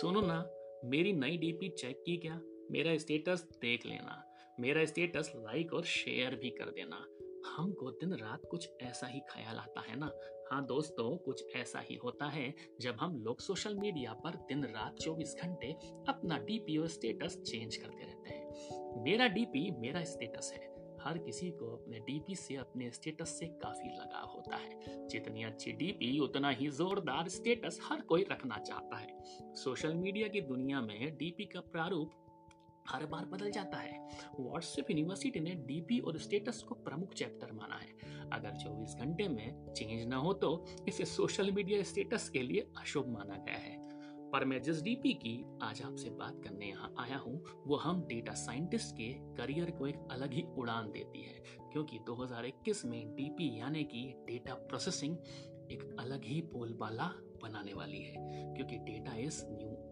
सुनो ना, मेरी नई डीपी चेक की क्या? मेरा स्टेटस देख लेना। मेरा स्टेटस लाइक और शेयर भी कर देना। हमको दिन रात कुछ ऐसा ही ख्याल आता है ना? हाँ दोस्तों, कुछ ऐसा ही होता है, जब हम लोग सोशल मीडिया पर दिन रात 24 घंटे अपना डीपी और स्टेटस चेंज करते रहते हैं। मेरा डीपी मेरा स्टेटस है। हर किसी को अपने डीपी से, अपने स्टेटस से काफ़ी लगाव होता है। जितनी अच्छी डीपी उतना ही जोरदार स्टेटस हर कोई रखना चाहता है। सोशल मीडिया की दुनिया में डीपी का प्रारूप हर बार बदल जाता है। व्हाट्सएप यूनिवर्सिटी ने डीपी और स्टेटस को प्रमुख चैप्टर माना है। अगर 24 घंटे में चेंज ना हो तो इसे सोशल मीडिया स्टेटस के लिए अशुभ माना गया है। पर मैं जिस डीपी की आज आपसे बात करने यहाँ आया हूँ, वो हम डेटा साइंटिस्ट के करियर को एक अलग ही उड़ान देती है, क्योंकि 2021 में डीपी यानी कि डेटा प्रोसेसिंग एक अलग ही बोलबाला बनाने वाली है, क्योंकि data is new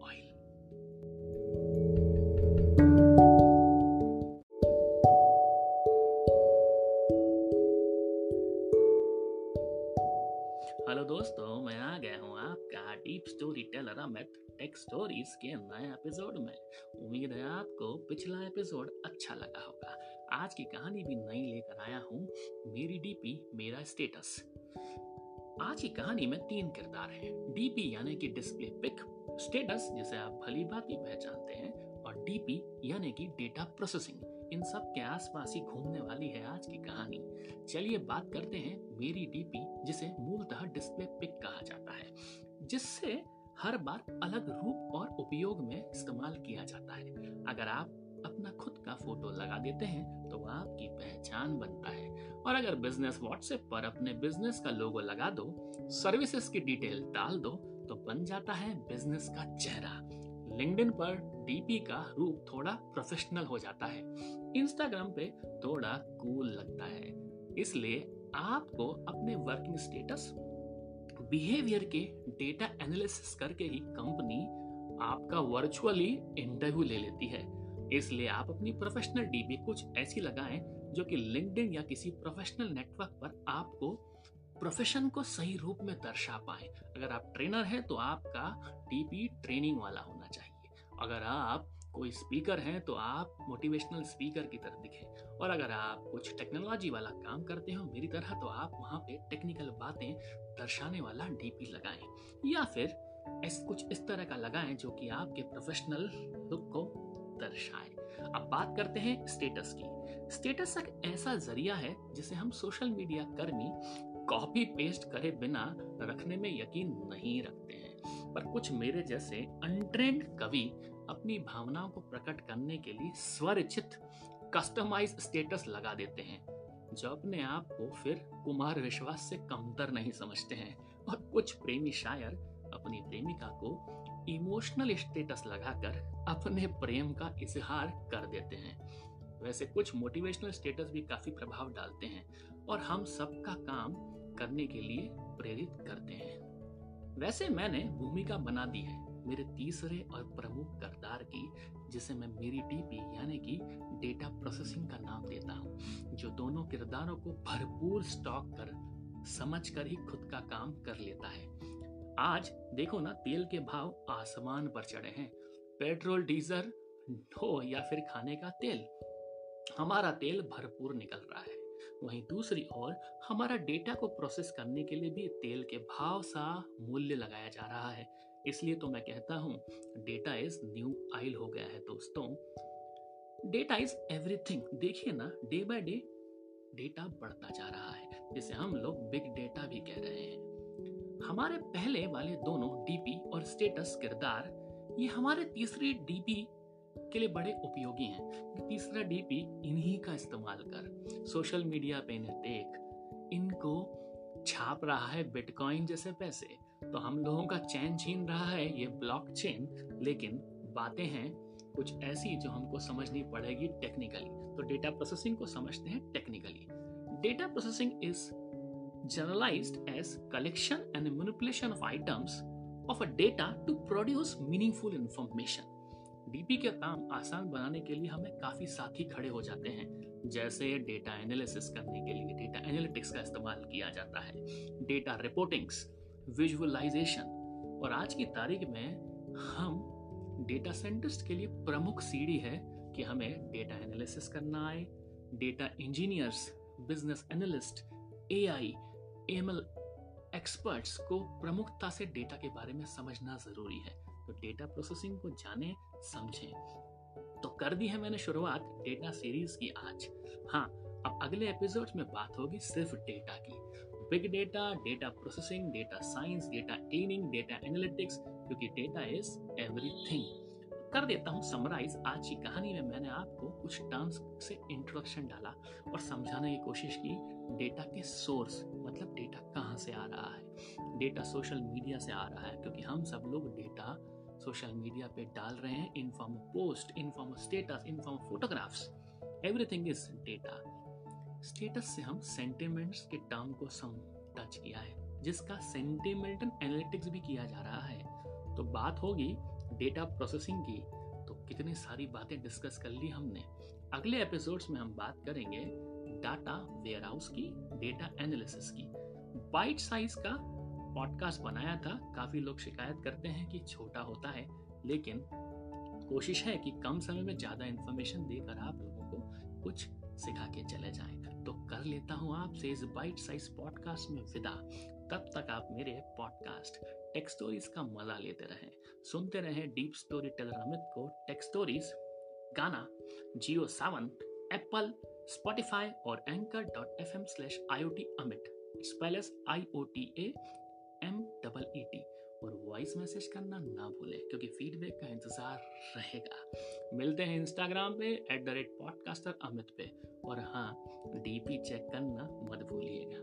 storyteller Amit tech stories के नए एपिसोड में। उम्मीद है आपको पिछला एपिसोड अच्छा लगा होगा। आज की कहानी भी नई लेकर आया हूँ। मेरी डीपी मेरा स्टेटस आज की कहानी में तीन किरदार हैं। डीपी यानी कि डिस्प्ले पिक स्टेटस जिसे आप भली भांति पहचानते हैं, और डीपी यानी कि डेटा प्रोसेसिंग इन सब के आसपास ही घूमने वाली है आज की कहानी। चलिए बात करते हैं मेरी डीपी जिसे मूलतः डिस्प्ले पिक कहा जाता है। जिससे हर बार अलग रूप और उपयोग में इस्तेमाल किया जाता है। अगर आप अपना खुद का फ़ोटो लगा देते हैं तो आपकी पहचान बनता है। और अगर बिज़नेस व्हाट्सएप पर अपने बिज़नेस का लोगो लगा दो, सर्विसेज़ की डिटेल डाल दो तो बन जाता है बिज़नेस का चेहरा। लिंक्डइन पर डीपी का रूप थोड़ा प्रोफेशनल हो जाता है। इंस्टाग्राम पे थोड़ा कूल लगता है। इसलिए आपको अपने वर्किंग स्टेटस बिहेवियर के डेटा एनालिसिस करके ही कंपनी आपका वर्चुअली इंटरव्यू ले लेती है। इसलिए आप अपनी प्रोफेशनल डीबी कुछ ऐसी लगाएँ जो कि लिंक्डइन या किसी प्रोफेशनल नेटवर्क पर आपको प्रोफेशन को सही रूप में दर्शा पाए। अगर आप ट्रेनर हैं तो आपका डीपी ट्रेनिंग वाला होना चाहिए। अगर आप कोई स्पीकर हैं तो आप मोटिवेशनल स्पीकर की तरह दिखें। और अगर आप कुछ टेक्नोलॉजी वाला काम करते हो मेरी तरह तो आप वहाँ पे टेक्निकल बातें दर्शाने वाला डीपी लगाएँ। या फिर ऐस, कुछ इस तरह का लगाएँ जो कि आपके प्रोफेशनल लुक को दर्शाए। अब बात करते हैं स्टेटस की। स्टेटस एक ऐसा ज़रिया है जिसे हम सोशल मीडिया कर्मी कॉपी पेस्ट करे बिना रखने में यकीन नहीं रखते हैं। पर कुछ मेरे जैसे अनट्रेंड कवि अपनी भावनाओं को प्रकट करने के लिए स्वरचित कस्टमाइज स्टेटस लगा देते हैं, जो अपने आप को फिर कुमार विश्वास से कमतर नहीं समझते हैं। और कुछ प्रेमी शायर अपनी प्रेमिका को इमोशनल स्टेटस लगाकर अपने प्रेम का इजहार कर देते हैं। वैसे कुछ मोटिवेशनल स्टेटस भी काफ़ी प्रभाव डालते हैं और हम सबका काम करने के लिए प्रेरित करते हैं। वैसे मैंने भूमिका बना दी है मेरे तीसरे और प्रमुख किरदार की, जिसे मैं मेरी डीपी यानी कि डेटा प्रोसेसिंग का नाम देता हूँ, जो दोनों किरदारों को भरपूर स्टॉक कर समझ कर ही खुद का काम कर लेता है। आज देखो ना, तेल के भाव आसमान पर चढ़े हैं। पेट्रोल, डीजल हो या फिर खाने का तेल। हमारा तेल भरपूर निकल रहा है। वहीं दूसरी ओर हमारा डेटा को प्रोसेस करने के लिए भी तेल के भाव सा मूल्य लगाया जा रहा है। इसलिए तो मैं कहता हूँ डेटा इज़ न्यू आइल हो गया है दोस्तों। डेटा इज़ एवरीथिंग देखिए ना डे बाय डे डेटा बढ़ता जा रहा है, जिसे हम लोग बिग डेटा भी कह रहे हैं। हमारे पहले वाले दोनों डीपी और स्टेटस किरदार, ये हमारे तीसरी डीपी के लिए बड़े उपयोगी हैं। तीसरा डीपी इन्हीं का इस्तेमाल कर। सोशल मीडिया पे इन्हें देख, इनको छाप रहा है बिटकॉइन जैसे पैसे। तो हम लोगों का चैन छीन रहा है, ये ब्लॉक चेन लेकिन बातें हैं कुछ ऐसी जो हमको समझनी पड़ेगी टेक्निकली। तो डेटा प्रोसेसिंग को समझते हैं technically. Data processing is generalised as collection and manipulation of items of a data to produce meaningful information DP का काम आसान बनाने के लिए हमें काफ़ी साथी खड़े हो जाते हैं, जैसे डेटा एनालिसिस करने के लिए डेटा एनालिटिक्स का इस्तेमाल किया जाता है डेटा रिपोर्टिंग्स विजुअलाइजेशन और आज की तारीख में हम डेटा साइंटिस्ट के लिए प्रमुख सीढ़ी है कि हमें डेटा एनालिसिस करना आए data engineers business analyst AI ML experts को प्रमुखता से डेटा के बारे में समझना ज़रूरी है। तो डेटा प्रोसेसिंग को जाने, समझें। तो कर दी है मैंने शुरुआत डेटा सीरीज़ की आज। हाँ अब अगले एपिसोड में बात होगी सिर्फ़ डेटा की। Big data data processing, data science, data cleaning, data analytics, क्योंकि डेटा इज़ एवरीथिंग। कर देता हूँ समराइज आज की कहानी में मैंने आपको कुछ टर्म्स से इंट्रोडक्शन डाला और समझाने की कोशिश की, डेटा के सोर्स मतलब डेटा कहाँ से आ रहा है? डेटा सोशल मीडिया से आ रहा है, क्योंकि हम सब लोग डेटा सोशल मीडिया पे डाल रहे हैं in form of post in form of status in form of photographs everything is data status से हम सेंटिमेंट्स के टर्म को सम टच किया है, जिसका सेंटिमेंटल एनालिटिक्स भी किया जा रहा है। तो बात होगी डेटा प्रोसेसिंग की तो कितनी सारी बातें डिस्कस कर ली हमने। अगले एपिसोड्स में हम बात करेंगे डाटा वेयरहाउस की डेटा एनालिसिस की। बाइट साइज़ का पॉडकास्ट बनाया था, काफ़ी लोग शिकायत करते हैं कि छोटा होता है, लेकिन कोशिश है कि कम समय में ज़्यादा इंफॉर्मेशन देकर आप लोगों को कुछ सिखा के चले जाएँ। तो कर लेता हूँ आपसे इस बाइट साइज़ पॉडकास्ट में विदा। तब तक आप मेरे पॉडकास्ट टेक स्टोरीज का मज़ा लेते रहें। सुनते रहें डीप स्टोरी टेलर अमित को tech stories Gaana Jio Saavn Apple Spotify और Anchor dot F M slash I O T Amit spells I O T A M double E T और voice message करना ना भूलें, क्योंकि फीडबैक का इंतज़ार रहेगा। मिलते हैं इंस्टाग्राम पे at the rate podcaster Amit पे। और हाँ डीपी चेक करना मत भूलिएगा।